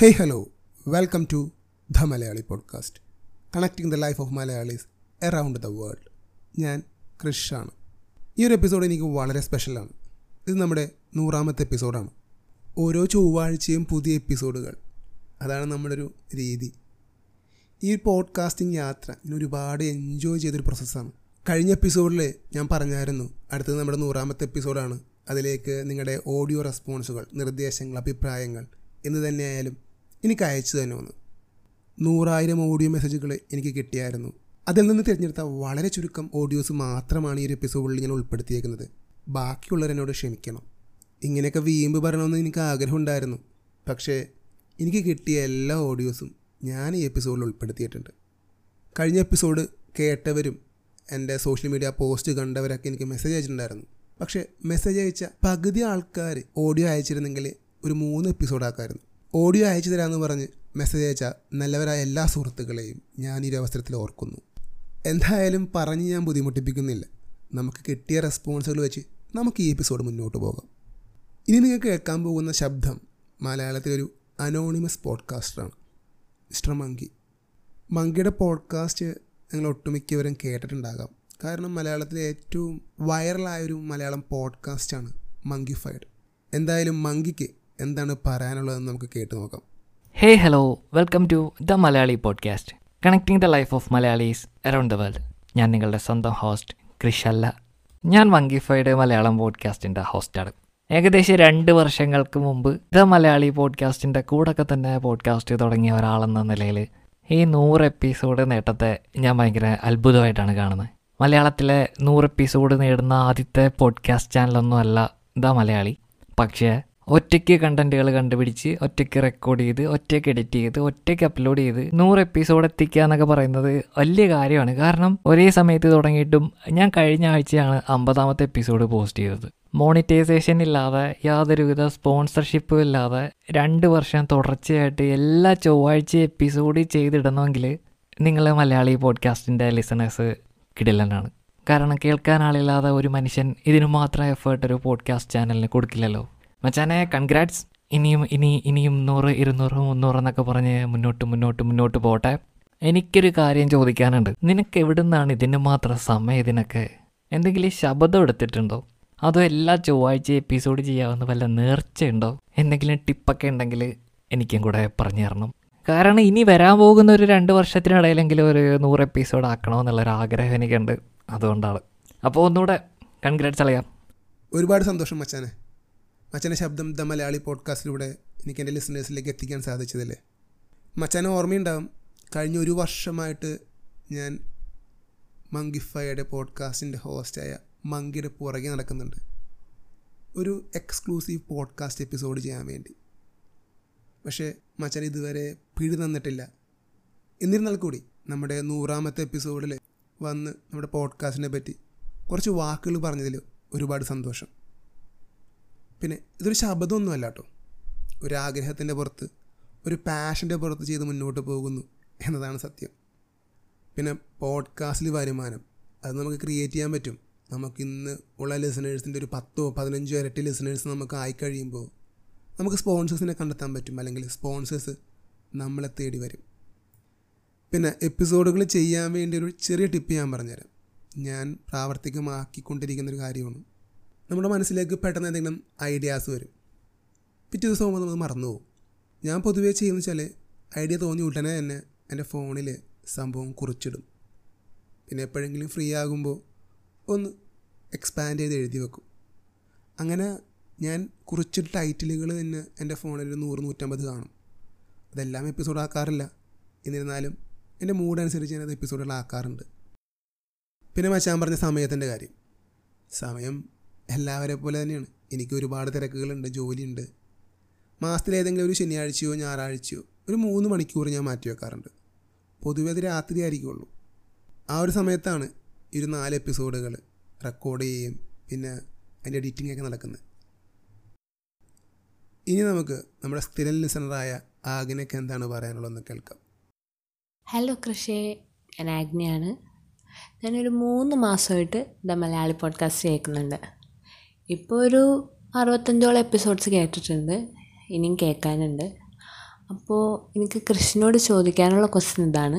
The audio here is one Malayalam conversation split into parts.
Hey, hello welcome to the Malayali podcast connecting the life of Malayalis around the world ഞാൻ ക്രിഷാണ് ഈ ഒരു എപ്പിസോഡ് എനിക്ക് വളരെ സ്പെഷ്യലാണ് ഇത് നമ്മുടെ നൂറാമത്തെ എപ്പിസോഡാണ് ഓരോ ചൊവ്വാഴ്ചയും പുതിയ എപ്പിസോഡുകൾ അതാണ് നമ്മുടെ ഒരു രീതി. ഈ പോഡ്കാസ്റ്റിംഗ് യാത്ര ഞാൻ ഒരുപാട് എൻജോയ് ചെയ്തൊരു പ്രോസസ്സാണ് കഴിഞ്ഞ എപ്പിസോഡിൽ ഞാൻ പറഞ്ഞായിരുന്നു അടുത്തത് നമ്മുടെ നൂറാമത്തെ എപ്പിസോഡാണ് അതിലേക്ക് നിങ്ങളുടെ ഓഡിയോ റെസ്പോൺസുകൾ നിർദ്ദേശങ്ങൾ അഭിപ്രായങ്ങൾ എന്ന് തന്നെയായാലും എനിക്ക് അയച്ചു തന്നെ വന്നു നൂറായിരം ഓഡിയോ മെസ്സേജുകൾ എനിക്ക് കിട്ടിയായിരുന്നു. അതിൽ നിന്ന് തിരഞ്ഞെടുത്ത വളരെ ചുരുക്കം ഓഡിയോസ് മാത്രമാണ് ഈ ഒരു എപ്പിസോഡിൽ ഞാൻ ഉൾപ്പെടുത്തിയേക്കുന്നത്. ബാക്കിയുള്ളവരെന്നോട് ക്ഷമിക്കണം. ഇങ്ങനെയൊക്കെ വീമ്പ് പറയണമെന്ന് എനിക്ക് ആഗ്രഹമുണ്ടായിരുന്നു. പക്ഷേ എനിക്ക് കിട്ടിയ എല്ലാ ഓഡിയോസും ഞാൻ ഈ എപ്പിസോഡിൽ ഉൾപ്പെടുത്തിയിട്ടുണ്ട്. കഴിഞ്ഞ എപ്പിസോഡ് കേട്ടവരും എന്റെ സോഷ്യൽ മീഡിയ പോസ്റ്റ് കണ്ടവരൊക്കെ എനിക്ക് മെസ്സേജ് അയച്ചിട്ടുണ്ടായിരുന്നു. പക്ഷേ മെസ്സേജ് അയച്ച പകുതി ആൾക്കാർ ഓഡിയോ അയച്ചിരുന്നെങ്കിൽ ഒരു മൂന്ന് എപ്പിസോഡാക്കായിരുന്നു ഓഡിയോ അയച്ചു തരാമെന്ന് പറഞ്ഞ് മെസ്സേജ് അയച്ച നല്ലവരായ എല്ലാ സുഹൃത്തുക്കളെയും ഞാൻ ഈ അവസരത്തിൽ ഓർക്കുന്നു. എന്തായാലും പറഞ്ഞ് ഞാൻ ബുദ്ധിമുട്ടിപ്പിക്കുന്നില്ല. നമുക്ക് കിട്ടിയ റെസ്പോൺസുകൾ വെച്ച് നമുക്ക് ഈ എപ്പിസോഡ് മുന്നോട്ട് പോകാം. ഇനി നിങ്ങൾക്ക് കേൾക്കാൻ പോകുന്ന ശബ്ദം മലയാളത്തിലൊരു അനോണിമസ് പോഡ്കാസ്റ്ററാണ് മിസ്റ്റർ മങ്കി. മങ്കിയുടെ പോഡ്കാസ്റ്റ് നിങ്ങൾ ഒട്ടുമിക്കവരും കേട്ടിട്ടുണ്ടാകാം. കാരണം മലയാളത്തിലെ ഏറ്റവും വൈറലായൊരു മലയാളം പോഡ്കാസ്റ്റാണ് മങ്കിഫൈഡ്. എന്തായാലും മങ്കിക്ക് എന്താണ് പറയാനുള്ളതെന്ന് നമുക്ക് കേട്ട് നോക്കാം. Hey hello welcome to the Malayali podcast connecting the life of Malayalis around the world ഞാൻ നിങ്ങളുടെ സ്വന്തം ഹോസ്റ്റ് ക്രിഷല്ല ഞാൻ വങ്കിഫയുടെ മലയാളം പോഡ്കാസ്റ്റിന്റെ ഹോസ്റ്റാണ് ഏകദേശം രണ്ട് വർഷങ്ങൾക്ക് മുമ്പ് ദ മലയാളി പോഡ്കാസ്റ്റിന്റെ കൂടൊക്കെ തന്നെ പോഡ്കാസ്റ്റ് തുടങ്ങിയ ഒരാളെന്ന നിലയിൽ ഈ നൂറ് എപ്പിസോഡ് നേട്ടത്തെ ഞാൻ ഭയങ്കര അത്ഭുതമായിട്ടാണ് കാണുന്നത്. മലയാളത്തിലെ നൂറ് എപ്പിസോഡ് നേടുന്ന ആദ്യത്തെ പോഡ്കാസ്റ്റ് ചാനലൊന്നും അല്ല ദ മലയാളി പക്ഷേ ഒറ്റയ്ക്ക് കണ്ടന്റുകൾ കണ്ടുപിടിച്ച് ഒറ്റയ്ക്ക് റെക്കോർഡ് ചെയ്ത് ഒറ്റയ്ക്ക് എഡിറ്റ് ചെയ്ത് ഒറ്റയ്ക്ക് അപ്ലോഡ് ചെയ്ത് നൂറ് എപ്പിസോഡ് എത്തിക്കുക എന്നൊക്കെ പറയുന്നത് വലിയ കാര്യമാണ്. കാരണം ഒരേ സമയത്ത് തുടങ്ങിയിട്ടും ഞാൻ കഴിഞ്ഞ ആഴ്ചയാണ് അമ്പതാമത്തെ എപ്പിസോഡ് പോസ്റ്റ് ചെയ്തത്. മോണിറ്റൈസേഷൻ ഇല്ലാതെ യാതൊരുവിധ സ്പോൺസർഷിപ്പും ഇല്ലാതെ രണ്ട് വർഷം തുടർച്ചയായിട്ട് എല്ലാ ചൊവ്വാഴ്ച എപ്പിസോഡ് ചെയ്തിടണമെങ്കിൽ നിങ്ങൾ മലയാളി പോഡ്കാസ്റ്റിന്റെ ലിസണേഴ്സ് കിടിലനാണ്. കാരണം കേൾക്കാൻ ആളില്ലാതെ ഒരു മനുഷ്യൻ ഇതിനു മാത്രം എഫേർട്ട് ഒരു പോഡ്കാസ്റ്റ് ചാനലിന് കൊടുക്കില്ലല്ലോ. മച്ചാനെ കൺഗ്രാറ്റ്സ് ഇനിയും ഇനി ഇനിയും നൂറ് ഇരുന്നൂറ് മുന്നൂറ് എന്നൊക്കെ പറഞ്ഞ് മുന്നോട്ട് മുന്നോട്ട് മുന്നോട്ട് പോട്ടെ. എനിക്കൊരു കാര്യം ചോദിക്കാനുണ്ട്. നിനക്ക് എവിടുന്നാണ് ഇതിന് മാത്രം സമയം ഇതിനൊക്കെ? എന്തെങ്കിലും ശബ്ദം എടുത്തിട്ടുണ്ടോ? അതോ എല്ലാ ചൊവ്വാഴ്ച എപ്പിസോഡ് ചെയ്യാവുന്ന വല്ല നേർച്ചയുണ്ടോ? എന്തെങ്കിലും ടിപ്പൊക്കെ ഉണ്ടെങ്കിൽ എനിക്കും കൂടെ പറഞ്ഞു തരണം. കാരണം ഇനി വരാൻ പോകുന്ന ഒരു രണ്ട് വർഷത്തിനിടയിലെങ്കിലും ഒരു നൂറ് എപ്പിസോഡ് ആക്കണമെന്നുള്ളൊരു ആഗ്രഹം എനിക്കുണ്ട്. അതുകൊണ്ടാണ്. അപ്പോൾ ഒന്നുകൂടെ കൺഗ്രാറ്റ്സ് അളയാം. ഒരുപാട് സന്തോഷം മച്ചാനെ. മച്ചാന്റെ ശബ്ദം ദ മലയാളി പോഡ്കാസ്റ്റിലൂടെ എനിക്ക് എന്റെ ലിസണേഴ്സിലേക്ക് എത്തിക്കാൻ സാധിച്ചതല്ലേ? മച്ചാനെ ഓർമ്മയുണ്ടാവും കഴിഞ്ഞ ഒരു വർഷമായിട്ട് ഞാൻ മങ്കിഫയുടെ പോഡ്കാസ്റ്റിന്റെ ഹോസ്റ്റായ മങ്കിയുടെ പുറകെ നടക്കുന്നുണ്ട്. ഒരു എക്സ്ക്ലൂസീവ് പോഡ്കാസ്റ്റ് എപ്പിസോഡ് ചെയ്യാൻ വേണ്ടി. പക്ഷേ മച്ചൻ ഇതുവരെ പിഴി തന്നിട്ടില്ല എന്നിരുന്നാൽ കൂടി നമ്മുടെ നൂറാമത്തെ എപ്പിസോഡിൽ വന്ന് നമ്മുടെ പോഡ്കാസ്റ്റിനെ പറ്റി കുറച്ച് വാക്കുകൾ പറഞ്ഞതിൽ ഒരുപാട് സന്തോഷം. പിന്നെ ഇതൊരു ശബ്ദമൊന്നുമല്ല കേട്ടോ ഒരു ആഗ്രഹത്തിന്റെ പുറത്ത് ഒരു പാഷന്റെ പുറത്ത് ചെയ്ത് മുന്നോട്ട് പോകുന്നു എന്നതാണ് സത്യം. പിന്നെ പോഡ്കാസ്റ്റിൽ വരുമാനം അത് നമുക്ക് ക്രിയേറ്റ് ചെയ്യാൻ പറ്റും. നമുക്കിന്ന് ഉള്ള ലിസണേഴ്സിന്റെ ഒരു പത്തോ പതിനഞ്ചോ ഇരട്ടി ലിസണേഴ്സ് നമുക്ക് ആയി കഴിയുമ്പോൾ നമുക്ക് സ്പോൺസേഴ്സിനെ കണ്ടെത്താൻ പറ്റും അല്ലെങ്കിൽ സ്പോൺസേഴ്സ് നമ്മളെ തേടി വരും. പിന്നെ എപ്പിസോഡുകൾ ചെയ്യാൻ വേണ്ടി ഒരു ചെറിയ ടിപ്പ് ഞാൻ പറഞ്ഞുതരാം. ഞാൻ പ്രാവർത്തികമാക്കിക്കൊണ്ടിരിക്കുന്നൊരു കാര്യമാണ്. നമ്മുടെ മനസ്സിലേക്ക് പെട്ടെന്ന് എന്തെങ്കിലും ഐഡിയാസ് വരും. പിറ്റേ ദിവസം ആകുമ്പോൾ നമ്മൾ മറന്നു പോകും. ഞാൻ പൊതുവേ ചെയ്യുന്ന വെച്ചാൽ ഐഡിയ തോന്നി ഉടനെ തന്നെ എന്റെ ഫോണിൽ സംഭവം കുറിച്ചിടും. പിന്നെ എപ്പോഴെങ്കിലും ഫ്രീ ആകുമ്പോൾ ഒന്ന് എക്സ്പാൻഡ് ചെയ്ത് എഴുതി വെക്കും. അങ്ങനെ ഞാൻ കുറിച്ചിട്ട് ടൈറ്റിലുകൾ തന്നെ എന്റെ ഫോണിൽ നൂറ് നൂറ്റമ്പത് കാണും. അതെല്ലാം എപ്പിസോഡ് ആക്കാറില്ല. എന്നിരുന്നാലും എന്റെ മൂഡ് അനുസരിച്ച് ഞാനത് എപ്പിസോഡുകളാക്കാറുണ്ട് പിന്നെ മച്ചാൻ പറഞ്ഞ സമയത്തിന്റെ കാര്യം. സമയം എല്ലാവരെ പോലെ തന്നെയാണ്. എനിക്ക് ഒരുപാട് തിരക്കുകളുണ്ട് ജോലിയുണ്ട്. മാസത്തിൽ ഏതെങ്കിലും ഒരു ശനിയാഴ്ചയോ ഞായറാഴ്ചയോ ഒരു മൂന്ന് മണിക്കൂർ ഞാൻ മാറ്റി വെക്കാറുണ്ട്. പൊതുവെ അത് രാത്രി ആയിരിക്കുള്ളൂ. ആ ഒരു സമയത്താണ് ഒരു നാല് എപ്പിസോഡുകൾ റെക്കോർഡ് ചെയ്യുകയും പിന്നെ അതിന്റെ എഡിറ്റിംഗ് ഒക്കെ നടക്കുന്നത്. ഇനി നമുക്ക് നമ്മുടെ സ്ഥിരം ലിസണറായ ആഗ്നയ്ക്ക് എന്താണ് പറയാനുള്ളതെന്ന് കേൾക്കാം. ഹലോ കൃഷേ. ഞാൻ ആഗ്നയാണ്. ഞാനൊരു മൂന്ന് മാസമായിട്ട് ദ മലയാളി പോഡ്കാസ്റ്റ് കേൾക്കുന്നുണ്ട്. ഇപ്പോൾ ഒരു അറുപത്തഞ്ചോളം എപ്പിസോഡ്സ് കേട്ടിട്ടുണ്ട്. ഇനിയും കേൾക്കാനുണ്ട്. അപ്പോൾ എനിക്ക് കൃഷ്ണനോട് ചോദിക്കാനുള്ള ക്വസ്റ്റ്യൻ ഇതാണ്.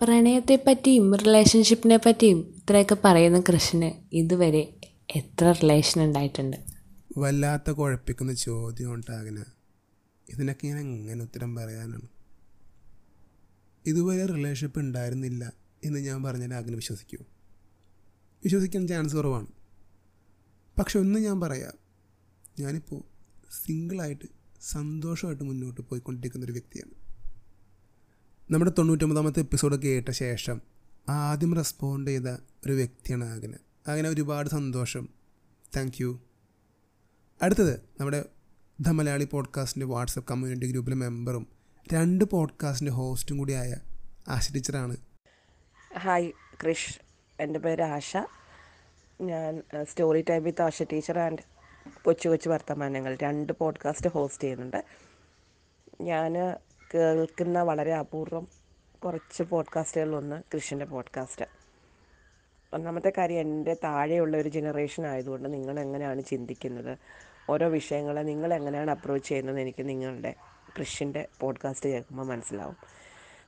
പ്രണയത്തെ പറ്റിയും റിലേഷൻഷിപ്പിനെ പറ്റിയും ഇത്രയൊക്കെ പറയുന്ന കൃഷ്ണന് ഇതുവരെ എത്ര റിലേഷൻ ഉണ്ടായിട്ടുണ്ട്? വല്ലാത്ത കുഴപ്പിക്കുന്ന ചോദ്യം ഉണ്ടാകുന്ന ഇതിനൊക്കെ ഞാൻ എങ്ങനെ ഉത്തരം പറയാനാണ്? ഇതുവരെ റിലേഷൻഷിപ്പ് ഉണ്ടായിരുന്നില്ല എന്ന് ഞാൻ പറഞ്ഞാൽ അങ്ങനെ വിശ്വസിക്കൂ. വിശ്വസിക്കാൻ ചാൻസ് കുറവാണ്. പക്ഷെ ഒന്ന് ഞാൻ പറയാം. ഞാനിപ്പോൾ സിംഗിളായിട്ട് സന്തോഷമായിട്ട് മുന്നോട്ട് പോയിക്കൊണ്ടിരിക്കുന്ന ഒരു വ്യക്തിയാണ്. നമ്മുടെ തൊണ്ണൂറ്റൊമ്പതാമത്തെ എപ്പിസോഡ് കേട്ട ശേഷം ആദ്യം റെസ്പോണ്ട് ചെയ്ത ഒരു വ്യക്തിയാണ് ആഗന. അങ്ങനെ ഒരുപാട് സന്തോഷം. താങ്ക് യു അടുത്തത് നമ്മുടെ ദ മലയാളി പോഡ്കാസ്റ്റിന്റെ വാട്സപ്പ് കമ്മ്യൂണിറ്റി ഗ്രൂപ്പിലെ മെമ്പറും രണ്ട് പോഡ്കാസ്റ്റിന്റെ ഹോസ്റ്റും കൂടിയായ ആശ ടീച്ചറാണ്. ഹായ് ക്രിഷ് എന്റെ പേര് ആശ. ഞാൻ story time with Asha teacher and കൊച്ചു കൊച്ചു വർത്തമാനങ്ങൾ രണ്ട് പോഡ്കാസ്റ്റ് ഹോസ്റ്റ് ചെയ്യുന്നുണ്ട്. ഞാൻ കേൾക്കുന്ന വളരെ അപൂർവം കുറച്ച് പോഡ്കാസ്റ്റുകളിലൊന്ന് കൃഷിന്റെ പോഡ്കാസ്റ്റ് ഒന്നാമത്തെ കാര്യം എന്റെ താഴെയുള്ള ഒരു ജനറേഷൻ ആയതുകൊണ്ട് നിങ്ങൾ എങ്ങനെയാണ് ചിന്തിക്കുന്നത്? ഓരോ വിഷയങ്ങളെ നിങ്ങൾ എങ്ങനെയാണ് അപ്രോച്ച് ചെയ്യുന്നത് എനിക്ക് നിങ്ങളുടെ കൃഷിന്റെ പോഡ്കാസ്റ്റ് കേൾക്കുമ്പോൾ മനസ്സിലാവും.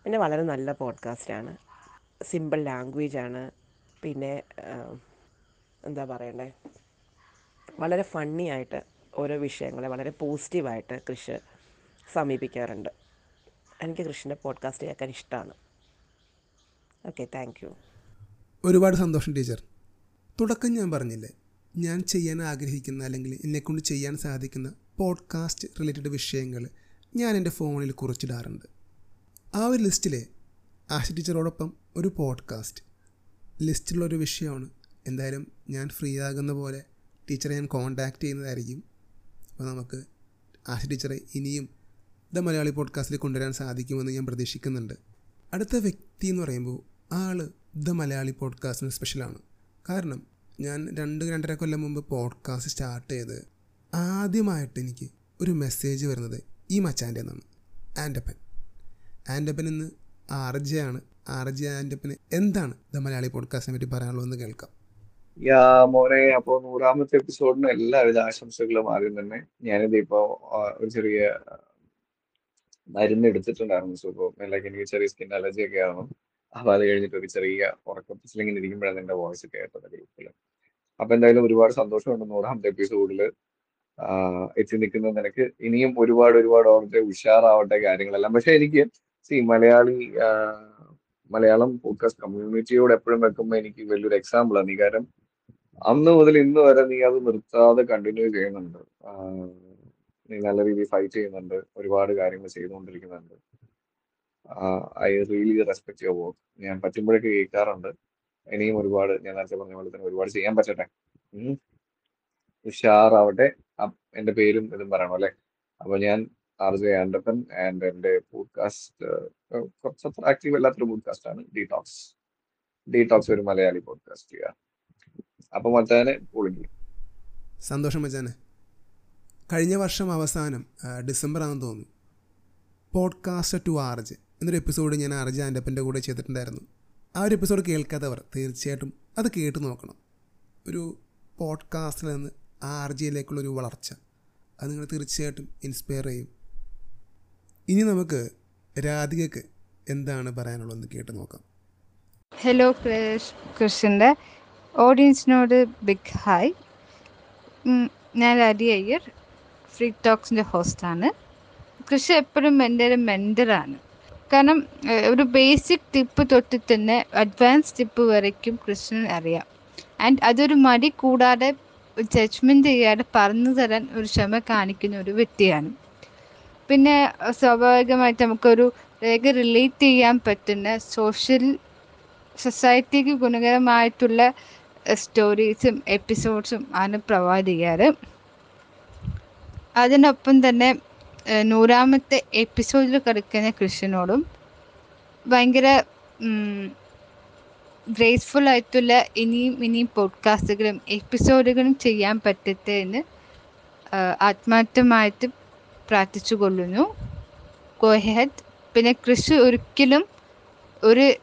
പിന്നെ വളരെ നല്ല പോഡ്കാസ്റ്റാണ് സിമ്പിൾ ലാംഗ്വേജ് ആണ്. പിന്നെ എന്താ പറയണ്ടേ? വളരെ ഫണ്ണി ആയിട്ട് ഓരോ വിഷയങ്ങളെ വളരെ പോസിറ്റീവായിട്ട് കൃഷി സമീപിക്കാറുണ്ട്. എനിക്ക് കൃഷിന്റെ പോഡ്കാസ്റ്റ് കേൾക്കാൻ ഇഷ്ടമാണ് ഓക്കെ താങ്ക് യു ഒരുപാട് സന്തോഷം ടീച്ചർ. തുടക്കം ഞാൻ പറഞ്ഞില്ലേ ഞാൻ ചെയ്യാൻ ആഗ്രഹിക്കുന്ന അല്ലെങ്കിൽ എന്നെക്കൊണ്ട് ചെയ്യാൻ സാധിക്കുന്ന പോഡ്കാസ്റ്റ് റിലേറ്റഡ് വിഷയങ്ങൾ ഞാൻ എന്റെ ഫോണിൽ കുറിച്ചിടാറുണ്ട്. ആ ഒരു ലിസ്റ്റിലെ ആശ ടീച്ചറോടൊപ്പം ഒരു പോഡ്കാസ്റ്റ് ലിസ്റ്റിലുള്ളൊരു വിഷയമാണ് എന്തായാലും ഞാൻ ഫ്രീ ആകുന്ന പോലെ ടീച്ചറെ ഞാൻ കോൺടാക്റ്റ് ചെയ്യുന്നതായിരിക്കും. അപ്പോൾ നമുക്ക് ആശ ടീച്ചറെ ഇനിയും ദ മലയാളി പോഡ്കാസ്റ്റിൽ കൊണ്ടുവരാൻ സാധിക്കുമെന്ന് ഞാൻ പ്രതീക്ഷിക്കുന്നുണ്ട്. അടുത്ത വ്യക്തി എന്ന് പറയുമ്പോൾ ആൾ ദ മലയാളി പോഡ്കാസ്റ്റിന് സ്പെഷ്യലാണ് കാരണം ഞാൻ രണ്ട് രണ്ടര കൊല്ലം മുമ്പ് പോഡ്കാസ്റ്റ് സ്റ്റാർട്ട് ചെയ്ത് ആദ്യമായിട്ട് എനിക്ക് ഒരു മെസ്സേജ് വരുന്നത് ഈ മച്ചാന്റെ നിന്നാണ് ആൻഡപ്പൻ. ആൻഡപ്പൻ ഇന്ന് ആർ ജെ ആണ് ആർ ജെ ആൻഡപ്പന് എന്താണ് ദ മലയാളി പോഡ്കാസ്റ്റിനെ പറ്റി പറയാനുള്ളതെന്ന് കേൾക്കാം. യാ മോനെ അപ്പോ നൂറാമത്തെ എപ്പിസോഡിന് എല്ലാവിധ ആശംസകളും ആദ്യം തന്നെ. ഞാനിത് ഇപ്പോ ഒരു ചെറിയ മരുന്ന് എടുത്തിട്ടുണ്ടായിരുന്നു സോ ഇപ്പൊ ലൈക്ക് എനിക്ക് ചെറിയ സ്കിൻ അലർജി ഒക്കെ ആയിരുന്നു അപ്പൊ അത് കഴിഞ്ഞിട്ട് ഒരു ചെറിയ ഉറക്കപ്പിച്ചിലിങ്ങനെ ഇരിക്കുമ്പോഴാണ് എന്റെ വോയിസ് കേട്ടത് ഗ്രൂപ്പിൽ അപ്പൊ എന്തായാലും ഒരുപാട് സന്തോഷമുണ്ട് നൂറാമത്തെ എപ്പിസോഡിൽ. എത്തി നിൽക്കുന്ന നിനക്ക്. ഇനിയും ഒരുപാട് ഒരുപാട് ഓർത്തെ ഉഷാറാവട്ടെ കാര്യങ്ങളെല്ലാം. പക്ഷെ എനിക്ക് സി മലയാളി മലയാളം പോഡ്കാസ്റ്റ് കമ്മ്യൂണിറ്റിയോട് എപ്പോഴും വെക്കുമ്പോൾ എനിക്ക് വലിയൊരു എക്സാമ്പിൾ ആണ്. കാരണം അന്ന് മുതൽ ഇന്ന് വരെ നീ അത് നിർത്താതെ കണ്ടിന്യൂ ചെയ്യുന്നുണ്ട്. നീ നല്ല രീതിയിൽ ഫൈറ്റ് ചെയ്യുന്നുണ്ട്. ഒരുപാട് കാര്യങ്ങൾ ചെയ്തുകൊണ്ടിരിക്കുന്നുണ്ട്. I really respect your work ഞാൻ പറ്റുമ്പോഴൊക്കെ കേൾക്കാറുണ്ട്. ഇനിയും ഒരുപാട് ഞാൻ നേരത്തെ പറഞ്ഞ പോലെ തന്നെ ഒരുപാട് ചെയ്യാൻ പറ്റട്ടെ. ഉഷാറാവട്ടെ. എന്റെ പേരും ഇതും പറയണം അല്ലെ? അപ്പൊ ഞാൻ ആർ ജെ ആൻഡപ്പൻ ആൻഡ് എന്റെ പോഡ്കാസ്റ്റ് കുറച്ചത്ര ആക്റ്റീവ് അല്ലാത്തൊരു പോഡ്കാസ്റ്റ് ആണ്. ഡീടോക്സ് ഡീടോക്സ് ഒരു മലയാളി പോഡ്കാസ്റ്റ് ചെയ്യാം. അപ്പൊ മച്ചാനെ പൊളിക്കും സന്തോഷം മച്ചാനെ. കഴിഞ്ഞ വർഷം അവസാനം ആ, ഡിസംബർ ആണെന്ന് തോന്നുന്നു. പോഡ്കാസ്റ്റ് ടു ആർജ് എന്നൊരു എപ്പിസോഡ് ഞാൻ ആർജ് ആൻഡപ്പന്റെ കൂടെ ചെയ്തിട്ടുണ്ടായിരുന്നു. ആ ഒരു എപ്പിസോഡ് കേൾക്കാത്തവർ തീർച്ചയായിട്ടും അത് കേട്ട് നോക്കണം. ഒരു പോഡ്കാസ്റ്റിൽ നിന്ന് ആർജിയിലേക്കുള്ള ഒരു വളർച്ച. അത് നിങ്ങൾ തീർച്ചയായിട്ടും ഇൻസ്പയർ ചെയ്യും. ഇനി നമുക്ക് രാധികക്ക് എന്താണ് പറയാനുള്ളതെന്ന് കേട്ട് നോക്കാം. ഹലോ ക്രിഷ് കൃഷിന്റെ ഓഡിയൻസിനോട് ബിഗ് ഹായ് ഞാൻ അരി അയ്യർ ഫ്രീ ടോക്സിന്റെ ഹോസ്റ്റാണ് കൃഷി എപ്പോഴും എന്റെ ഒരു മെന്ററാണ് കാരണം ഒരു ബേസിക് ടിപ്പ് തൊട്ട് തന്നെ അഡ്വാൻസ് ടിപ്പ് വരയ്ക്കും കൃഷ്ണൻ അറിയാം. ആൻഡ് അതൊരു മടി കൂടാതെ ജഡ്ജ്മെന്റ് ചെയ്യാതെ പറഞ്ഞു തരാൻ ഒരു ക്ഷമ കാണിക്കുന്ന ഒരു വ്യക്തിയാണ്. പിന്നെ സ്വാഭാവികമായിട്ട് നമുക്കൊരു രേഖ റിലേറ്റ് ചെയ്യാൻ പറ്റുന്ന സോഷ്യൽ സൊസൈറ്റിക്ക് ഗുണകരമായിട്ടുള്ള സ്റ്റോറീസും എപ്പിസോഡ്സും ആണ് പ്രൊവൈഡ് ചെയ്യാറ് അതിനൊപ്പം തന്നെ നൂറാമത്തെ എപ്പിസോഡിൽ കിടക്കുന്ന കൃഷ്ണനോടും ഭയങ്കര ഗ്രേസ്ഫുൾ ആയിട്ടുള്ള ഇനിയും ഇനിയും പോഡ്കാസ്റ്റുകളും എപ്പിസോഡുകളും ചെയ്യാൻ പറ്റട്ടെ എന്ന് ആത്മാർത്ഥമായിട്ട് പ്രാർത്ഥിച്ചു കൊള്ളുന്നു ഗോ പിന്നെ കൃഷി ഒരിക്കലും ഒരു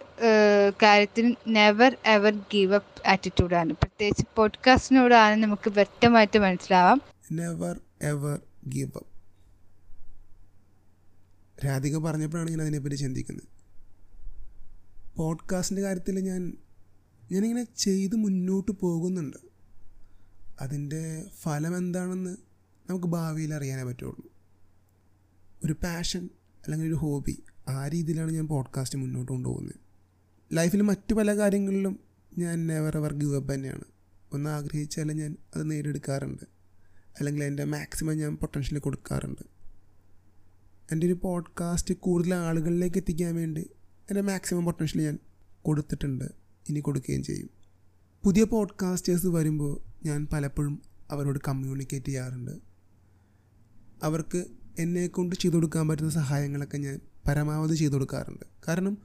കാര്യത്തിന് നെവർ എവർ ഗീവ് അപ്പ് ആറ്റിറ്റ്യൂഡാണ് പ്രത്യേകിച്ച് പോഡ്കാസ്റ്റിനോടാണ് നമുക്ക് വ്യക്തമായിട്ട് മനസ്സിലാവാം. Never ever give up Radhika പറഞ്ഞപ്പോഴാണ് ഞാൻ അതിനെപ്പറ്റി ചിന്തിക്കുന്നത്. പോഡ്കാസ്റ്റിന്റെ കാര്യത്തിൽ ഞാൻ ഞാനിങ്ങനെ ചെയ്ത് മുന്നോട്ട് പോകുന്നുണ്ട്. അതിന്റെ ഫലം എന്താണെന്ന് നമുക്ക് ഭാവിയിൽ അറിയാനേ പറ്റുള്ളൂ. ഒരു പാഷൻ അല്ലെങ്കിൽ ഒരു ഹോബി ആ രീതിയിലാണ് ഞാൻ പോഡ്കാസ്റ്റ് മുന്നോട്ട് കൊണ്ടുപോകുന്നത്. ലൈഫിൽ മറ്റു പല കാര്യങ്ങളിലും ഞാൻ നെവർ എവർ ഗിവ് അപ്പ് തന്നെയാണ്. ഒന്ന് ആഗ്രഹിച്ചാലും ഞാൻ അത് നേടിയെടുക്കാറുണ്ട്. അല്ലെങ്കിൽ എന്റെ മാക്സിമം ഞാൻ പൊട്ടൻഷ്യൽ കൊടുക്കാറുണ്ട്. എന്റെ ഒരു പോഡ്കാസ്റ്റ് കൂടുതൽ ആളുകളിലേക്ക് എത്തിക്കാൻ വേണ്ടി എന്റെ മാക്സിമം പൊട്ടൻഷ്യൽ ഞാൻ കൊടുത്തിട്ടുണ്ട്. ഇനി കൊടുക്കുകയും ചെയ്യും. പുതിയ പോഡ്കാസ്റ്റേഴ്സ് വരുമ്പോൾ ഞാൻ പലപ്പോഴും അവരോട് കമ്മ്യൂണിക്കേറ്റ് ചെയ്യാറുണ്ട്. അവർക്ക് എന്നെ കൊണ്ട് ചെയ്തു കൊടുക്കാൻ പറ്റുന്ന സഹായങ്ങളൊക്കെ ഞാൻ പരമാവധി ചെയ്തു കൊടുക്കാറുണ്ട്. കാരണം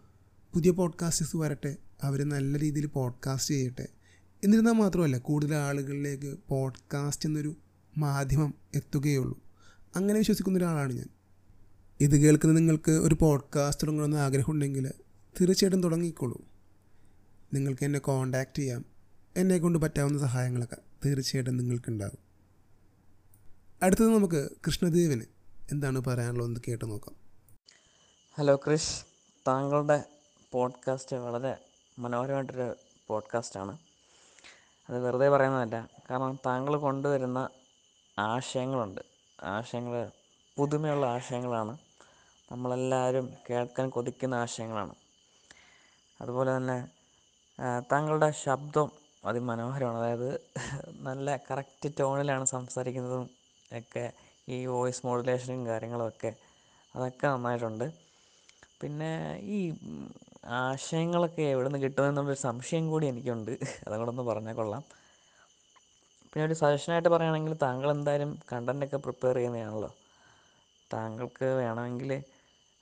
പുതിയ പോഡ്കാസ്റ്റേഴ്സ് വരട്ടെ അവർ നല്ല രീതിയിൽ പോഡ്കാസ്റ്റ് ചെയ്യട്ടെ എന്നിരുന്നാൽ മാത്രമല്ല കൂടുതൽ ആളുകളിലേക്ക് പോഡ്കാസ്റ്റ് എന്നൊരു മാധ്യമം എത്തുകയുള്ളൂ. അങ്ങനെ വിശ്വസിക്കുന്ന ഒരാളാണ് ഞാൻ. ഇത് കേൾക്കുന്ന നിങ്ങൾക്ക് ഒരു പോഡ്കാസ്റ്റ് തുടങ്ങണമെന്ന് ആഗ്രഹമുണ്ടെങ്കിൽ തീർച്ചയായിട്ടും തുടങ്ങിക്കോളൂ. നിങ്ങൾക്ക് എന്നെ കോൺടാക്റ്റ് ചെയ്യാം. എന്നെ കൊണ്ട് പറ്റാവുന്ന സഹായങ്ങളൊക്കെ തീർച്ചയായിട്ടും നിങ്ങൾക്കുണ്ടാകും. അടുത്തത് നമുക്ക് കൃഷ്ണദേവന് എന്താണ് പറയാനുള്ളതെന്ന് കേട്ട് നോക്കാം. ഹലോ ക്രിഷ് താങ്കളുടെ പോഡ്കാസ്റ്റ് വളരെ മനോഹരമായിട്ടൊരു പോഡ്കാസ്റ്റാണ്. അത് വെറുതെ പറയുന്നതല്ല കാരണം താങ്കൾ കൊണ്ടുവരുന്ന ആശയങ്ങളുണ്ട്. ആശയങ്ങൾ പുതുമയുള്ള ആശയങ്ങളാണ്. നമ്മളെല്ലാവരും കേൾക്കാൻ കൊതിക്കുന്ന ആശയങ്ങളാണ്. അതുപോലെ തന്നെ താങ്കളുടെ ശബ്ദം അതിമനോഹരമാണ്. അതായത് നല്ല കറക്റ്റ് ടോണിലാണ് സംസാരിക്കുന്നതും ഒക്കെ ഈ വോയിസ് മോഡുലേഷനും കാര്യങ്ങളുമൊക്കെ അതൊക്കെ നന്നായിട്ടുണ്ട്. പിന്നെ ഈ ആശയങ്ങളൊക്കെ എവിടെ നിന്ന് കിട്ടുമെന്നുള്ളൊരു സംശയം കൂടി എനിക്കുണ്ട്. അതും കൂടെ ഒന്ന് പറഞ്ഞാൽ കൊള്ളാം. പിന്നെ ഒരു സജഷനായിട്ട് പറയുകയാണെങ്കിൽ താങ്കൾ എന്തായാലും കണ്ടന്റൊക്കെ പ്രിപ്പയർ ചെയ്യുന്നതാണല്ലോ. താങ്കൾക്ക് വേണമെങ്കിൽ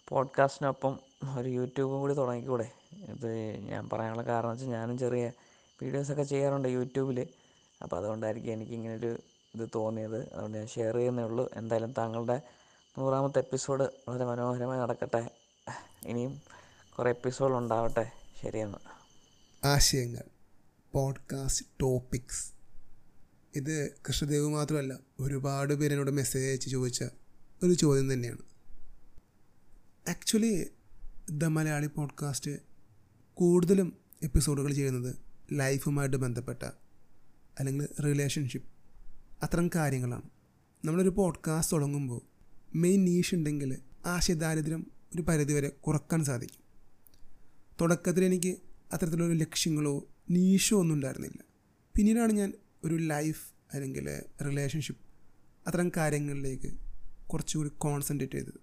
പോഡ്കാസ്റ്റിനൊപ്പം ഒരു യൂട്യൂബും കൂടി തുടങ്ങിക്കൂടെ. ഇത് ഞാൻ പറയാനുള്ള കാരണം വെച്ചാൽ ഞാനും ചെറിയ വീഡിയോസൊക്കെ ചെയ്യാറുണ്ട് യൂട്യൂബിൽ അപ്പോൾ അതുകൊണ്ടായിരിക്കും എനിക്കിങ്ങനൊരു ഇത് തോന്നിയത്. അതുകൊണ്ട് ഞാൻ ഷെയർ ചെയ്യുന്നേ ഉള്ളൂ. എന്തായാലും താങ്കളുടെ നൂറാമത്തെ എപ്പിസോഡ് വളരെ മനോഹരമായി നടക്കട്ടെ. ഇനിയും കുറേ എപ്പിസോഡ് ഉണ്ടാവട്ടെ. ശരിയെന്ന്. ആശയങ്ങൾ പോഡ്കാസ്റ്റ് ടോപ്പിക്സ് ഇത് കൃഷ്ണദേവ് മാത്രമല്ല ഒരുപാട് പേര് എന്നോട് മെസ്സേജ് അയച്ച് ചോദിച്ച ഒരു ചോദ്യം തന്നെയാണ്. ആക്ച്വലി ദ മലയാളി പോഡ്കാസ്റ്റ് കൂടുതലും എപ്പിസോഡുകൾ ചെയ്യുന്നത് ലൈഫുമായിട്ട് ബന്ധപ്പെട്ട അല്ലെങ്കിൽ റിലേഷൻഷിപ്പ് അത്തരം കാര്യങ്ങളാണ്. നമ്മളൊരു പോഡ്കാസ്റ്റ് തുടങ്ങുമ്പോൾ മെയിൻ നീഷ് ഉണ്ടെങ്കിൽ ആശയദാരിദ്ര്യം ഒരു പരിധിവരെ കുറയ്ക്കാൻ സാധിക്കും. തുടക്കത്തിൽ എനിക്ക് അത്തരത്തിലൊരു ലക്ഷ്യങ്ങളോ നീഷോ ഒന്നും ഉണ്ടായിരുന്നില്ല. പിന്നീടാണ് ഞാൻ ഒരു ലൈഫ് അല്ലെങ്കിൽ റിലേഷൻഷിപ്പ് അത്തരം കാര്യങ്ങളിലേക്ക് കുറച്ചുകൂടി കോൺസെൻട്രേറ്റ് ചെയ്തത്.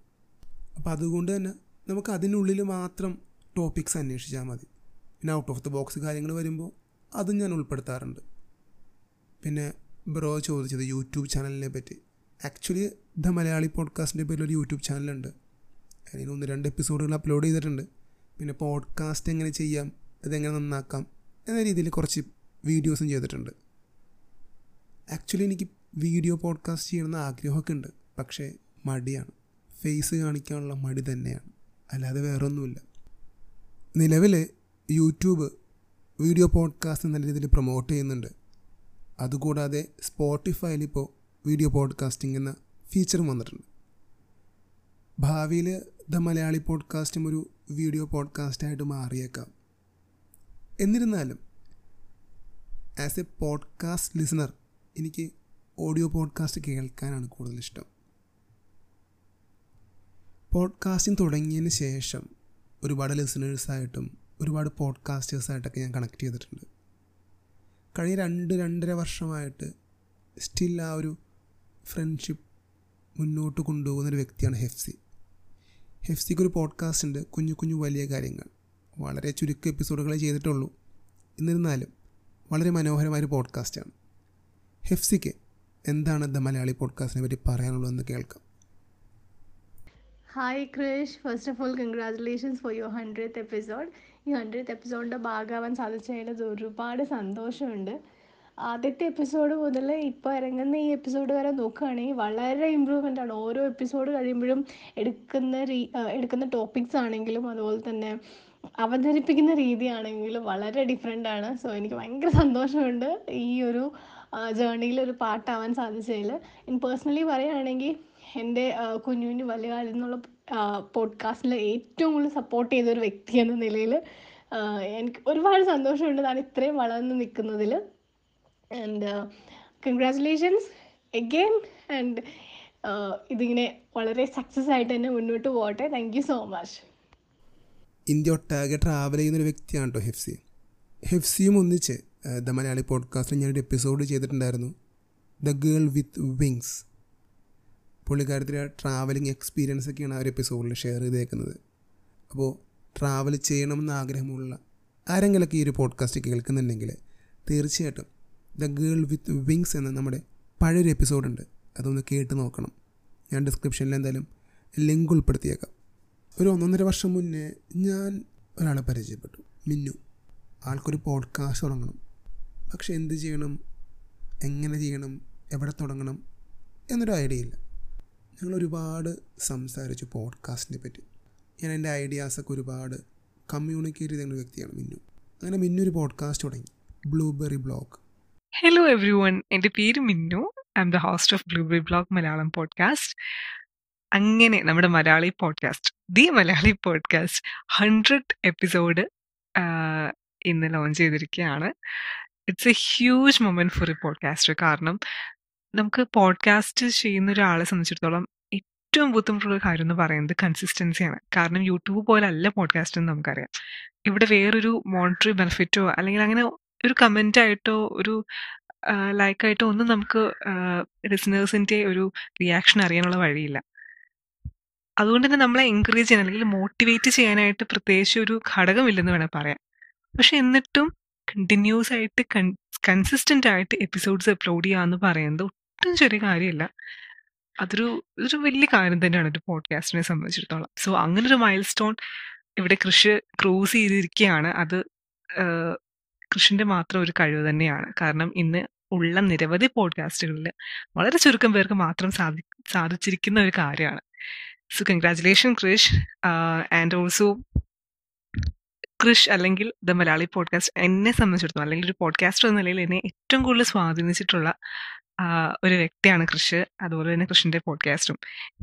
അപ്പോൾ അതുകൊണ്ട് തന്നെ നമുക്ക് അതിനുള്ളിൽ മാത്രം ടോപ്പിക്സ് അന്വേഷിച്ചാൽ മതി. പിന്നെ ഔട്ട് ഓഫ് ദ ബോക്സ് കാര്യങ്ങൾ വരുമ്പോൾ അതും ഞാൻ ഉൾപ്പെടുത്താറുണ്ട്. പിന്നെ ബ്രോ ചോദിച്ചത് യൂട്യൂബ് ചാനലിനെ പറ്റി. ആക്ച്വലി ദ മലയാളി പോഡ്കാസ്റ്റിന്റെ പേരിൽ ഒരു യൂട്യൂബ് ചാനലുണ്ട്. അതിൽ ഒന്ന് രണ്ട് എപ്പിസോഡുകൾ അപ്ലോഡ് ചെയ്തിട്ടുണ്ട്. പിന്നെ പോഡ്കാസ്റ്റ് എങ്ങനെ ചെയ്യാം ഇതെങ്ങനെ നന്നാക്കാം എന്ന രീതിയിൽ കുറച്ച് വീഡിയോസും ചെയ്തിട്ടുണ്ട്. ആക്ച്വലി എനിക്ക് വീഡിയോ പോഡ്കാസ്റ്റ് ചെയ്യണമെന്ന് ആഗ്രഹമൊക്കെ ഉണ്ട്. പക്ഷേ മടിയാണ്. ഫേസ് കാണിക്കാനുള്ള മടി തന്നെയാണ്. അല്ലാതെ വേറൊന്നുമില്ല. നിലവിൽ യൂട്യൂബ് വീഡിയോ പോഡ്കാസ്റ്റ് നല്ല രീതിയിൽ പ്രൊമോട്ട് ചെയ്യുന്നുണ്ട്. അതുകൂടാതെ സ്പോട്ടിഫൈയിൽ ഇപ്പോൾ വീഡിയോ പോഡ്കാസ്റ്റിംഗ് എന്ന ഫീച്ചറും വന്നിട്ടുണ്ട്. ഭാവിയിൽ ദ മലയാളി പോഡ്കാസ്റ്റും ഒരു വീഡിയോ പോഡ്കാസ്റ്റായിട്ട് മാറിയേക്കാം. എന്നിരുന്നാലും ആസ് എ പോഡ്കാസ്റ്റ് ലിസണർ എനിക്ക് ഓഡിയോ പോഡ്കാസ്റ്റ് കേൾക്കാനാണ് കൂടുതൽ ഇഷ്ടം പോഡ്കാസ്റ്റിംഗ് തുടങ്ങിയതിന് ശേഷം ഒരുപാട് ലിസണേഴ്സായിട്ടും ഒരുപാട് പോഡ്കാസ്റ്റേഴ്സായിട്ടൊക്കെ ഞാൻ കണക്ട് ചെയ്തിട്ടുണ്ട്. കഴിഞ്ഞ രണ്ട് രണ്ടര വർഷമായിട്ട് സ്റ്റിൽ ആ ഒരു ഫ്രണ്ട്ഷിപ്പ് മുന്നോട്ട് കൊണ്ടുപോകുന്നൊരു വ്യക്തിയാണ് ഹെഫ്സി ഹെഫ്സിക്ക് ഒരു പോഡ്കാസ്റ്റ് ഉണ്ട്. കുഞ്ഞു കുഞ്ഞു വലിയ കാര്യങ്ങൾ. വളരെ ചുരുക്കം എപ്പിസോഡുകളെ ചെയ്തിട്ടുള്ളൂ. എന്നിരുന്നാലും വളരെ മനോഹരമായൊരു പോഡ്കാസ്റ്റാണ് ഹെഫ്സിക്ക് എന്താണ് ദ മലയാളി പോഡ്കാസ്റ്റിനെ പറ്റി പറയാനുള്ളതെന്ന് കേൾക്കാം. Hi Krish first of all congratulations for your hundred episode ഈ ഹൺഡ്രഡ് എപ്പിസോഡിന്റെ ഭാഗമാവാൻ സാധിച്ചതിൽ ഒരുപാട് സന്തോഷമുണ്ട്. ആദ്യത്തെ എപ്പിസോഡ് മുതൽ ഇപ്പോൾ ഇറങ്ങുന്ന ഈ എപ്പിസോഡ് വരെ നോക്കുകയാണെങ്കിൽ വളരെ ഇമ്പ്രൂവ്മെന്റ് ആണ്. ഓരോ എപ്പിസോഡ് കഴിയുമ്പോഴും എടുക്കുന്ന രീ എടുക്കുന്ന ടോപ്പിക്സ് ആണെങ്കിലും അതുപോലെ തന്നെ അവതരിപ്പിക്കുന്ന രീതിയാണെങ്കിലും വളരെ ഡിഫറെന്റ് ആണ്. സോ എനിക്ക് ഭയങ്കര സന്തോഷമുണ്ട് ഈ ഒരു ജേർണിയിൽ ഒരു പാട്ടാവാൻ സാധിച്ചതിൽ. ഇൻ പേഴ്സണലി പറയുകയാണെങ്കിൽ എന്റെ ആ, കുഞ്ഞു കുഞ്ഞു വലിയ കാലം എന്നുള്ള പോഡ്കാസ്റ്റിൽ ഏറ്റവും കൂടുതൽ സപ്പോർട്ട് ചെയ്ത ഒരു വ്യക്തി എന്ന നിലയിൽ എനിക്ക് ഒരുപാട് സന്തോഷമുണ്ട്. താൻ ഇത്രയും വളർന്ന് നിൽക്കുന്നതിൽ. ആൻഡ് കൺഗ്രാറ്റുലേഷൻസ് എഗെയിൻ ആൻഡ് ഇതിങ്ങനെ വളരെ സക്സസ് ആയിട്ട് തന്നെ മുന്നോട്ട് പോകട്ടെ. Thank you so much India ഒട്ടാകെ ട്രാവൽ ചെയ്യുന്ന ഒരു വ്യക്തിയാണ് കേട്ടോ ഹെഫ്സി. ഹെഫ്സിയും ഒന്നിച്ച് ദ മലയാളി പോഡ്കാസ്റ്റിൽ ഞാനൊരു എപ്പിസോഡ് ചെയ്തിട്ടുണ്ടായിരുന്നു. The girl with wings. പുള്ളിക്കാരത്തിന്റെ travelling experience ഒക്കെയാണ് ആ ഒരു എപ്പിസോഡിൽ ഷെയർ ചെയ്തേക്കുന്നത്. അപ്പോൾ ട്രാവൽ ചെയ്യണമെന്ന് ആഗ്രഹമുള്ള ആരെങ്കിലൊക്കെ ഈ ഒരു പോഡ്കാസ്റ്റ് കേൾക്കുന്നുണ്ടെങ്കിൽ തീർച്ചയായിട്ടും ദ ഗേൾ വിത്ത് വിങ്സ് എന്ന നമ്മുടെ പഴയൊരു എപ്പിസോഡുണ്ട്. അതൊന്ന് കേട്ട് നോക്കണം. ഞാൻ ഡിസ്ക്രിപ്ഷനിൽ എന്തായാലും ലിങ്ക് ഉൾപ്പെടുത്തിയേക്കാം. ഒരു ഒന്നൊന്നര വർഷം മുന്നേ ഞാൻ ഒരാളെ പരിചയപ്പെട്ടു. മിന്നു. ആൾക്കൊരു പോഡ്കാസ്റ്റ് തുടങ്ങണം. പക്ഷെ എന്ത് ചെയ്യണം? എങ്ങനെ ചെയ്യണം? എവിടെ തുടങ്ങണം? എന്നൊരു ഐഡിയ ഇല്ല. ഞങ്ങൾ ഒരുപാട് സംസാരിച്ചു പോഡ്കാസ്റ്റിനെ പറ്റി. ഞാൻ എന്റെ ഐഡിയാസൊക്കെ ഒരുപാട് കമ്മ്യൂണിക്കേറ്റ് ഒരു വ്യക്തിയാണ് മിന്നു. അങ്ങനെ മിന്നു ഒരു പോഡ്കാസ്റ്റ് തുടങ്ങി. Blueberry blog hello everyone എന്റെ പേര് Minnu. I am the host of blueberry blog Malayalam podcast അങ്ങനെ നമ്മുടെ Malayali podcast the Malayali podcast hundred episode ഇന്ന് ലോഞ്ച് ചെയ്തിരിക്കുകയാണ്. It's a huge moment for a podcaster കാരണം നമുക്ക് പോഡ്കാസ്റ്റ് ചെയ്യുന്ന ഒരാളെ സംബന്ധിച്ചിടത്തോളം ഏറ്റവും ബുദ്ധിമുട്ടുള്ള കാര്യം എന്ന് പറയുന്നത് കൺസിസ്റ്റൻസിയാണ് കാരണം യൂട്യൂബ് പോലെ അല്ല പോഡ്കാസ്റ്റ് എന്ന് നമുക്കറിയാം. ഇവിടെ വേറൊരു മോണിറ്ററി ബെനിഫിറ്റോ അല്ലെങ്കിൽ അങ്ങനെ ഒരു കമന്റായിട്ടോ ഒരു ലൈക്കായിട്ടോ ഒന്നും നമുക്ക് ലിസണേഴ്സിന്റെ ഒരു റിയാക്ഷൻ അറിയാനുള്ള വഴിയില്ല. അതുകൊണ്ട് തന്നെ നമ്മളെ എൻകറേജ് ചെയ്യാൻ അല്ലെങ്കിൽ മോട്ടിവേറ്റ് ചെയ്യാനായിട്ട് പ്രത്യേകിച്ച് ഒരു ഘടകമില്ലെന്ന് വേണം പറയാം പക്ഷെ എന്നിട്ടും കണ്ടിന്യൂസ് ആയിട്ട് കൺസിസ്റ്റന്റ് ആയിട്ട് എപ്പിസോഡ്സ് അപ്ലോഡ് ചെയ്യുക എന്ന് പറയുന്നത് ഒട്ടും ചെറിയ കാര്യമല്ല. അതൊരു ഇതൊരു വലിയ കാര്യം തന്നെയാണ് ഒരു പോഡ്കാസ്റ്റിനെ സംബന്ധിച്ചിടത്തോളം. സോ അങ്ങനെ ഒരു മൈൽ സ്റ്റോൺ ഇവിടെ കൃഷി ക്രൂസ് ചെയ്തിരിക്കുകയാണ്. അത് കൃഷിന്റെ മാത്രം ഒരു കഴിവ് തന്നെയാണ്. കാരണം ഇന്ന് ഉള്ള നിരവധി പോഡ്കാസ്റ്റുകളിൽ വളരെ ചുരുക്കം പേർക്ക് മാത്രം സാധി സാധിച്ചിരിക്കുന്ന ഒരു കാര്യമാണ്. So congratulation Krish and also Krish അല്ലെങ്കിൽ ദ മലയാളി പോഡ്കാസ്റ്റ് എന്നെ സംബന്ധിച്ചിടത്തോളം അല്ലെങ്കിൽ ഒരു പോഡ്കാസ്റ്റർ എന്ന നിലയിൽ എന്നെ ഏറ്റവും കൂടുതൽ സ്വാധീനിച്ചിട്ടുള്ള ഒരു വ്യക്തിയാണ് കൃഷ് അതുപോലെ തന്നെ കൃഷിന്റെ പോഡ്കാസ്റ്റും.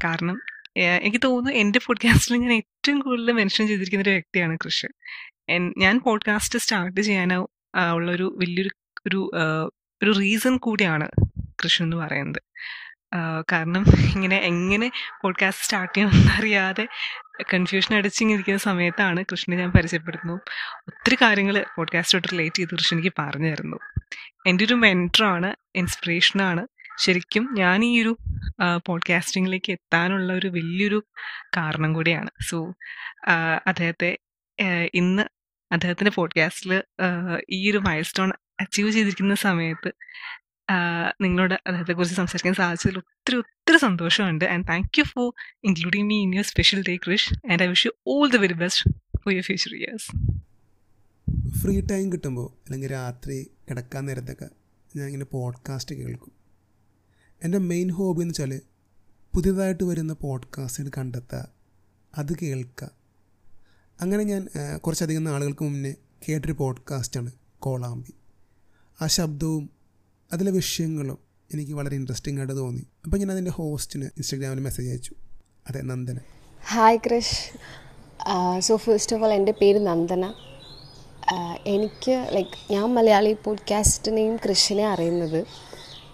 കാരണം എനിക്ക് തോന്നുന്നു എന്റെ പോഡ്കാസ്റ്റിൽ ഞാൻ ഏറ്റവും കൂടുതൽ മെൻഷൻ ചെയ്തിരിക്കുന്ന ഒരു വ്യക്തിയാണ് കൃഷ് ഞാൻ പോഡ്കാസ്റ്റ് സ്റ്റാർട്ട് ചെയ്യാൻ ഉള്ള ഒരു വലിയൊരു ഒരു ഒരു റീസൺ കൂടിയാണ് കൃഷി എന്ന് പറയുന്നത്. കാരണം ഇങ്ങനെ എങ്ങനെ പോഡ്കാസ്റ്റ് സ്റ്റാർട്ട് ചെയ്യണമെന്ന് അറിയാതെ കൺഫ്യൂഷൻ അടിച്ചിങ്ങിരിക്കുന്ന സമയത്താണ് കൃഷ്ണനെ ഞാൻ പരിചയപ്പെടുന്നു ഒത്തിരി കാര്യങ്ങൾ പോഡ്കാസ്റ്റോട്ട് റിലേറ്റ് ചെയ്ത് കൃഷ്ണൻ എനിക്ക് പറഞ്ഞു തരുന്നു. എന്റെ ഒരു മെന്ററാണ് ഇൻസ്പിറേഷനാണ് ശരിക്കും ഞാൻ ഈ ഒരു പോഡ്കാസ്റ്റിങ്ങിലേക്ക് എത്താനുള്ള ഒരു വലിയൊരു കാരണം കൂടിയാണ്. സോ അദ്ദേഹത്തെ ഇന്ന് അദ്ദേഹത്തിന്റെ പോഡ്കാസ്റ്റിൽ ഈ ഒരു മൈൽ സ്റ്റോൺ അച്ചീവ് ചെയ്തിരിക്കുന്ന സമയത്ത് നിങ്ങളോട് അദ്ദേഹത്തെ കുറിച്ച് സംസാരിക്കാൻ സാധിച്ചതിൽ ഒത്തിരി ഒത്തിരി സന്തോഷമുണ്ട്. And thank you for including me in your special day Krish and I wish you all the very best for your future years free time കിട്ടുമ്പോൾ അല്ലെങ്കിൽ രാത്രി കിടക്കാൻ നേരത്തൊക്കെ ഞാൻ ഇങ്ങനെ പോഡ്കാസ്റ്റ് കേൾക്കും. എന്റെ മെയിൻ ഹോബി എന്ന് വെച്ചാൽ പുതിയതായിട്ട് വരുന്ന പോഡ്കാസ്റ്റുകൾ കണ്ടെത്തുക അത് കേൾക്കുക അങ്ങനെ ഞാൻ കുറച്ചധികം നാളുകൾക്ക് മുന്നേ കേട്ടൊരു പോഡ്കാസ്റ്റാണ് കോളാമ്പി. ആ ശബ്ദവും അതിലെ വിഷയങ്ങളും എനിക്ക് വളരെ ഇൻട്രസ്റ്റിംഗ് ആയിട്ട് തോന്നി. അപ്പോൾ ഞാൻ അതിന്റെ ഹോസ്റ്റിന് ഇൻസ്റ്റാഗ്രാമിൽ മെസ്സേജ് അയച്ചു. അതെ Nandana. Hi Krish so first of all എന്റെ പേര് നന്ദന. എനിക്ക് ലൈക്ക് ഞാൻ മലയാളി പോഡ്കാസ്റ്റിനെയും കൃഷിനെ അറിയുന്നത്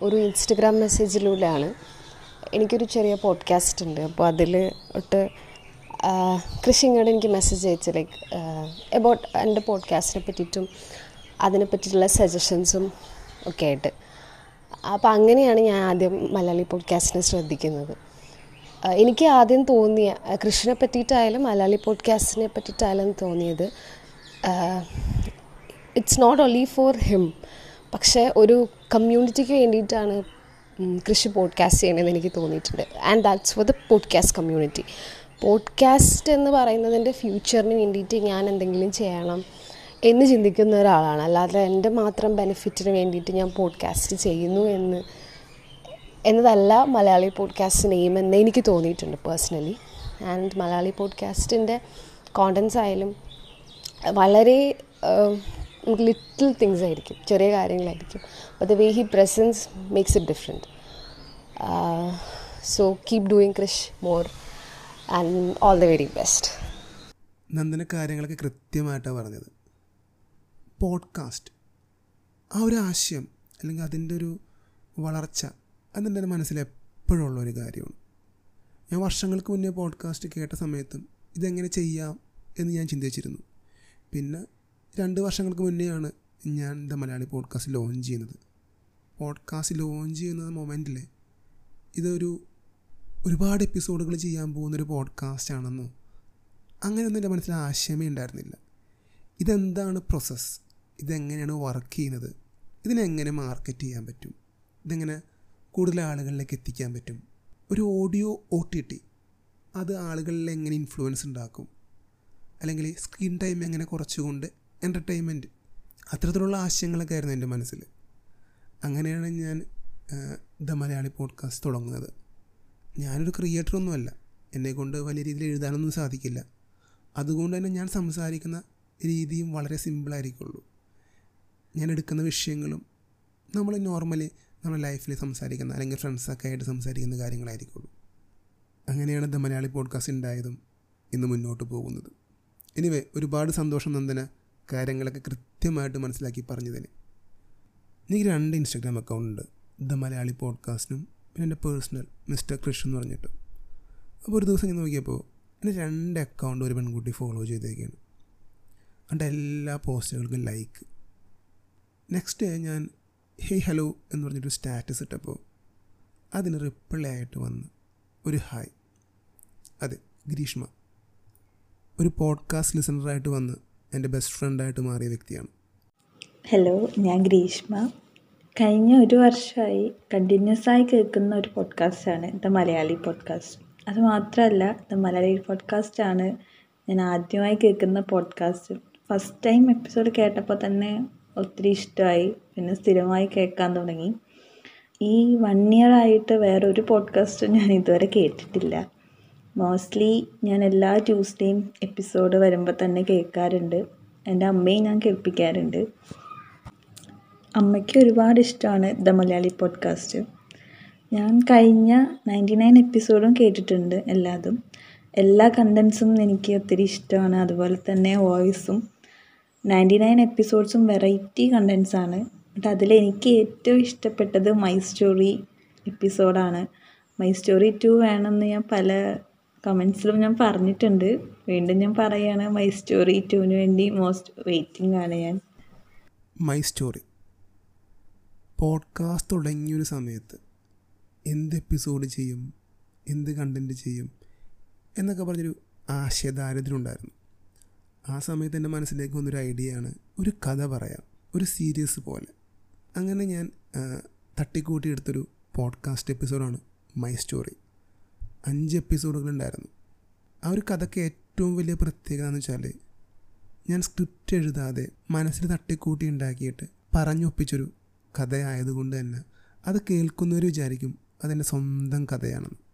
ഒരു ഇൻസ്റ്റഗ്രാം മെസ്സേജിലൂടെയാണ് എനിക്കൊരു ചെറിയ പോഡ്കാസ്റ്റ് ഉണ്ട്. അപ്പോൾ അതിൽ ഒട്ട് കൃഷി ഇങ്ങോട്ട് എനിക്ക് മെസ്സേജ് അയച്ചു ലൈക്ക് എബൌട്ട് എന്റെ പോഡ്കാസ്റ്റിനെ പറ്റിയിട്ടും അതിനെ പറ്റിയിട്ടുള്ള സജഷൻസും ഒക്കെ ആയിട്ട്. അപ്പോൾ അങ്ങനെയാണ് ഞാൻ ആദ്യം മലയാളി പോഡ്കാസ്റ്റിനെ ശ്രദ്ധിക്കുന്നത്. എനിക്ക് ആദ്യം തോന്നിയ കൃഷിനെ പറ്റിയിട്ടായാലും മലയാളി പോഡ്കാസ്റ്റിനെ പറ്റിയിട്ടായാലും തോന്നിയത് it's not only for him പക്ഷേ ഒരു കമ്മ്യൂണിറ്റിക്ക് വേണ്ടിയിട്ടാണ് കൃഷി പോഡ്കാസ്റ്റ് ചെയ്യണമെന്ന് എനിക്ക് തോന്നിയിട്ടുണ്ട്. And that's for the podcast community podcast എന്ന് പറയുന്നതിന്റെ ഫ്യൂച്ചറിന് വേണ്ടിയിട്ട് ഞാൻ എന്തെങ്കിലും ചെയ്യണം എന്ന് ചിന്തിക്കുന്ന ഒരാളാണ്. അല്ലാതെ എന്റെ മാത്രം ബെനിഫിറ്റിന് വേണ്ടിയിട്ട് ഞാൻ പോഡ്കാസ്റ്റ് ചെയ്യുന്നു എന്ന് എന്നതല്ല മലയാളി പോഡ്കാസ്റ്റ് നെയിം എന്ന് എനിക്ക് തോന്നിയിട്ടുണ്ട് പേഴ്സണലി. ആൻഡ് മലയാളി പോഡ്കാസ്റ്റിന്റെ കോണ്ടൻസ് ആയാലും വളരെ ലിറ്റിൽ തിങ്സ് ആയിരിക്കും ചെറിയ കാര്യങ്ങളായിരിക്കും. But the way he presence makes it different so keep doing Krish more and all the very best Nandana കാര്യങ്ങളൊക്കെ കൃത്യമായിട്ടാണ് പറഞ്ഞത്. പോഡ്കാസ്റ്റ്. ആ ഒരു ആശയം അല്ലെങ്കിൽ അതിന്റെ ഒരു വളർച്ച അതെന്റെ ഒരു മനസ്സിൽ എപ്പോഴും ഉള്ള ഒരു കാര്യമാണ്. ഞാൻ വർഷങ്ങൾക്ക് മുന്നേ പോഡ്കാസ്റ്റ് കേട്ട സമയത്തും ഇതെങ്ങനെ ചെയ്യാം എന്ന് ഞാൻ ചിന്തിച്ചിരുന്നു. പിന്നെ രണ്ട് വർഷങ്ങൾക്ക് മുന്നെയാണ് ഞാൻ ദ മലയാളി പോഡ്കാസ്റ്റ് ലോഞ്ച് ചെയ്യുന്നത്. പോഡ്കാസ്റ്റ് ലോഞ്ച് ചെയ്യുന്ന മൊമെന്റിൽ ഇതൊരു ഒരുപാട് എപ്പിസോഡുകൾ ചെയ്യാൻ പോകുന്നൊരു പോഡ്കാസ്റ്റ് ആണെന്നോ അങ്ങനെയൊന്നും എന്റെ മനസ്സിൽ ആശയമേ ഉണ്ടായിരുന്നില്ല. ഇതെന്താണ് പ്രോസസ്സ് ഇതെങ്ങനെയാണ് വർക്ക് ചെയ്യുന്നത്? ഇതിനെങ്ങനെ മാർക്കറ്റ് ചെയ്യാൻ പറ്റും? ഇതെങ്ങനെ കൂടുതൽ ആളുകളിലേക്ക് എത്തിക്കാൻ പറ്റും? ഒരു ഓഡിയോ ഒ ടി ടി അത് ആളുകളിൽ എങ്ങനെ ഇൻഫ്ലുവൻസ് ഉണ്ടാക്കും? അല്ലെങ്കിൽ സ്ക്രീൻ ടൈം എങ്ങനെ കുറച്ചുകൊണ്ട് എന്റർടൈൻമെന്റ് അത്തരത്തിലുള്ള ആശയങ്ങളൊക്കെ ആയിരുന്നു എന്റെ മനസ്സിൽ. അങ്ങനെയാണ് ഞാൻ ദ മലയാളി പോഡ്കാസ്റ്റ് തുടങ്ങുന്നത്. ഞാനൊരു ക്രിയേറ്ററൊന്നുമല്ല എന്നെക്കൊണ്ട് വലിയ രീതിയിൽ എഴുതാനൊന്നും സാധിക്കില്ല. അതുകൊണ്ട് തന്നെ ഞാൻ സംസാരിക്കുന്ന രീതിയും വളരെ സിമ്പിളായിരിക്കുള്ളൂ ഞാൻ എടുക്കുന്ന വിഷയങ്ങളും നമ്മൾ നോർമലി നമ്മുടെ ലൈഫിൽ സംസാരിക്കുന്ന അല്ലെങ്കിൽ ഫ്രണ്ട്സൊക്കെ ആയിട്ട് സംസാരിക്കുന്ന കാര്യങ്ങളായിരിക്കുള്ളൂ. അങ്ങനെയാണ് ദ മലയാളി പോഡ്കാസ്റ്റ് ഉണ്ടായതും ഇന്ന് മുന്നോട്ട് പോകുന്നത്. എനിവേ ഒരുപാട് സന്തോഷം നന്ദന കാര്യങ്ങളൊക്കെ കൃത്യമായിട്ട് മനസ്സിലാക്കി പറഞ്ഞതിന്. എനിക്ക് രണ്ട് ഇൻസ്റ്റാഗ്രാം അക്കൗണ്ട് ഉണ്ട്. ദ മലയാളി പോഡ്കാസ്റ്റിനും പിന്നെ എന്റെ പേഴ്സണൽ മിസ്റ്റർ കൃഷ് എന്ന് പറഞ്ഞിട്ട്. അപ്പോൾ ഒരു ദിവസം ഞാൻ നോക്കിയപ്പോൾ എന്റെ രണ്ട് അക്കൗണ്ട് ഒരു പെൺകുട്ടി ഫോളോ ചെയ്തേക്കാണ്. എന്റെ എല്ലാ പോസ്റ്റുകൾക്കും ലൈക്ക് നെക്സ്റ്റ് ഡേ ഞാൻ ഹേയ് ഹലോ എന്ന് പറഞ്ഞിട്ട് സ്റ്റാറ്റസ് ഇട്ടപ്പോൾ അതിന് റിപ്ലൈ ആയിട്ട് വന്ന് ഒരു ഹായ് അതെ ഗ്രീഷ്മ. ഒരു പോഡ്കാസ്റ്റ് ലിസണറായിട്ട് വന്ന് എന്റെ ബെസ്റ്റ് ഫ്രണ്ടായിട്ട് മാറിയ വ്യക്തിയാണ്. ഹലോ ഞാൻ ഗ്രീഷ്മ. കഴിഞ്ഞ ഒരു വർഷമായി കണ്ടിന്യൂസ് ആയി കേൾക്കുന്ന ഒരു പോഡ്കാസ്റ്റാണ് ദ മലയാളി പോഡ്കാസ്റ്റ് അത് മാത്രമല്ല ദ മലയാളി പോഡ്കാസ്റ്റാണ് ഞാൻ ആദ്യമായി കേൾക്കുന്ന പോഡ്കാസ്റ്റ് ഫസ്റ്റ് ടൈം എപ്പിസോഡ് കേട്ടപ്പോൾ തന്നെ ഒത്തിരി ഇഷ്ടമായി പിന്നെ സ്ഥിരമായി കേൾക്കാൻ തുടങ്ങി. ഈ വൺ ഇയർ ആയിട്ട് വേറൊരു പോഡ്കാസ്റ്റും ഞാൻ ഇതുവരെ കേട്ടിട്ടില്ല. മോസ്റ്റ്ലി ഞാൻ എല്ലാ ട്യൂസ്ഡേയും എപ്പിസോഡ് വരുമ്പോൾ തന്നെ കേൾക്കാറുണ്ട്. എന്റെ അമ്മയും ഞാൻ കേൾപ്പിക്കാറുണ്ട്. അമ്മയ്ക്ക് ഒരുപാട് ഇഷ്ടമാണ് ദ മലയാളി പോഡ്കാസ്റ്റ്. ഞാൻ കഴിഞ്ഞ നയന്റി നയൻ എപ്പിസോഡും കേട്ടിട്ടുണ്ട് എല്ലാതും. എല്ലാ കണ്ടൻസും എനിക്ക് ഒത്തിരി ഇഷ്ടമാണ്. അതുപോലെ തന്നെ വോയിസും. നയന്റി നയൻ എപ്പിസോഡ്സും വെറൈറ്റി കണ്ടൻസാണ്. ബട്ട് അതിലെനിക്ക് ഏറ്റവും ഇഷ്ടപ്പെട്ടത് മൈ സ്റ്റോറി എപ്പിസോഡാണ്. മൈ സ്റ്റോറി ടു വേണമെന്ന് ഞാൻ പല കമൻസിലും ഞാൻ പറഞ്ഞിട്ടുണ്ട്. വീണ്ടും ഞാൻ പറയുകയാണ് മൈ സ്റ്റോറി ടുവിന് വേണ്ടി മോസ്റ്റ് വെയിറ്റിംഗ് ആണ് ഞാൻ. My story. പോഡ്കാസ്റ്റ് തുടങ്ങിയൊരു സമയത്ത് എന്ത് എപ്പിസോഡ് ചെയ്യും എന്ത് കണ്ടന്റ് ചെയ്യും എന്നൊക്കെ പറഞ്ഞൊരു ആശയദാരിദ്ര്യം ഉണ്ടായിരുന്നു ആ സമയത്ത് എന്റെ മനസ്സിലേക്ക് വന്നൊരു ഐഡിയയാണ് ഒരു കഥ പറയാം ഒരു സീരിയസ് പോലെ. അങ്ങനെ ഞാൻ തട്ടിക്കൂട്ടി എടുത്തൊരു പോഡ്കാസ്റ്റ് എപ്പിസോഡാണ് മൈ സ്റ്റോറി അഞ്ച് എപ്പിസോഡുകളുണ്ടായിരുന്നു ആ ഒരു കഥയ്ക്ക് ഏറ്റവും വലിയ പ്രത്യേകത എന്ന് വെച്ചാൽ ഞാൻ സ്ക്രിപ്റ്റ് എഴുതാതെ മനസ്സിൽ തട്ടിക്കൂട്ടി ഉണ്ടാക്കിയിട്ട് പറഞ്ഞൊപ്പിച്ചൊരു കഥയായതുകൊണ്ട് തന്നെ അത് കേൾക്കുന്നവർ വിചാരിക്കും അതെന്റെ സ്വന്തം കഥയാണെന്ന്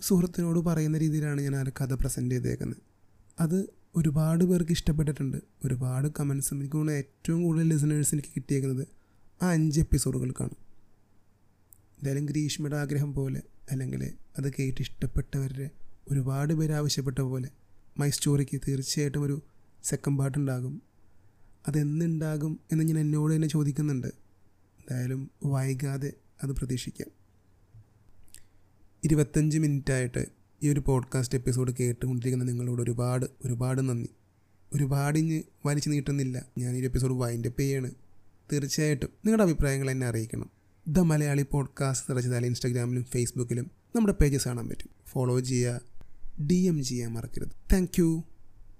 സുഹൃത്തിനോട് പറയുന്ന രീതിയിലാണ് ഞാൻ ആ കഥ പ്രസന്റ് ചെയ്തേക്കുന്നത്. അത് ഒരുപാട് പേർക്ക് ഇഷ്ടപ്പെട്ടിട്ടുണ്ട്. ഒരുപാട് കമൻസും എനിക്ക് തോന്നുന്നു ഏറ്റവും കൂടുതൽ ലിസണേഴ്സ് എനിക്ക് കിട്ടിയേക്കുന്നത് ആ അഞ്ച് എപ്പിസോഡുകൾക്കാണ്. എന്തായാലും ഗ്രീഷ്മയുടെ ആഗ്രഹം പോലെ അല്ലെങ്കിൽ അത് കേട്ട് ഇഷ്ടപ്പെട്ടവരുടെ ഒരുപാട് പേര് ആവശ്യപ്പെട്ട പോലെ മൈ സ്റ്റോറിക്ക് തീർച്ചയായിട്ടും ഒരു സെക്കൻഡ് പാർട്ടുണ്ടാകും അതെന്നുണ്ടാകും എന്ന് ഞാൻ എന്നോട് തന്നെ ചോദിക്കുന്നുണ്ട്. എന്തായാലും വൈകാതെ അത് പ്രതീക്ഷിക്കാം. ഇരുപത്തഞ്ച് മിനിറ്റായിട്ട് ഈ ഒരു പോഡ്കാസ്റ്റ് എപ്പിസോഡ് കേട്ടുകൊണ്ടിരിക്കുന്ന നിങ്ങളോട് ഒരുപാട് ഒരുപാട് നന്ദി. ഒരുപാട് ഇഞ്ഞ് വലിച്ചു നീട്ടുന്നില്ല. ഞാൻ ഈ എപ്പിസോഡ് വൈൻഡപ്പ് ചെയ്യാണ്. തീർച്ചയായിട്ടും നിങ്ങളുടെ അഭിപ്രായങ്ങൾ എന്നെ അറിയിക്കണം. ദ മലയാളി പോഡ്കാസ്റ്റ് നിറച്ചതാൽ ഇൻസ്റ്റാഗ്രാമിലും ഫേസ്ബുക്കിലും നമ്മുടെ പേജസ് കാണാൻ പറ്റും. ഫോളോ ചെയ്യുക. ഡി എം ചെയ്യാൻ മറക്കരുത്. താങ്ക്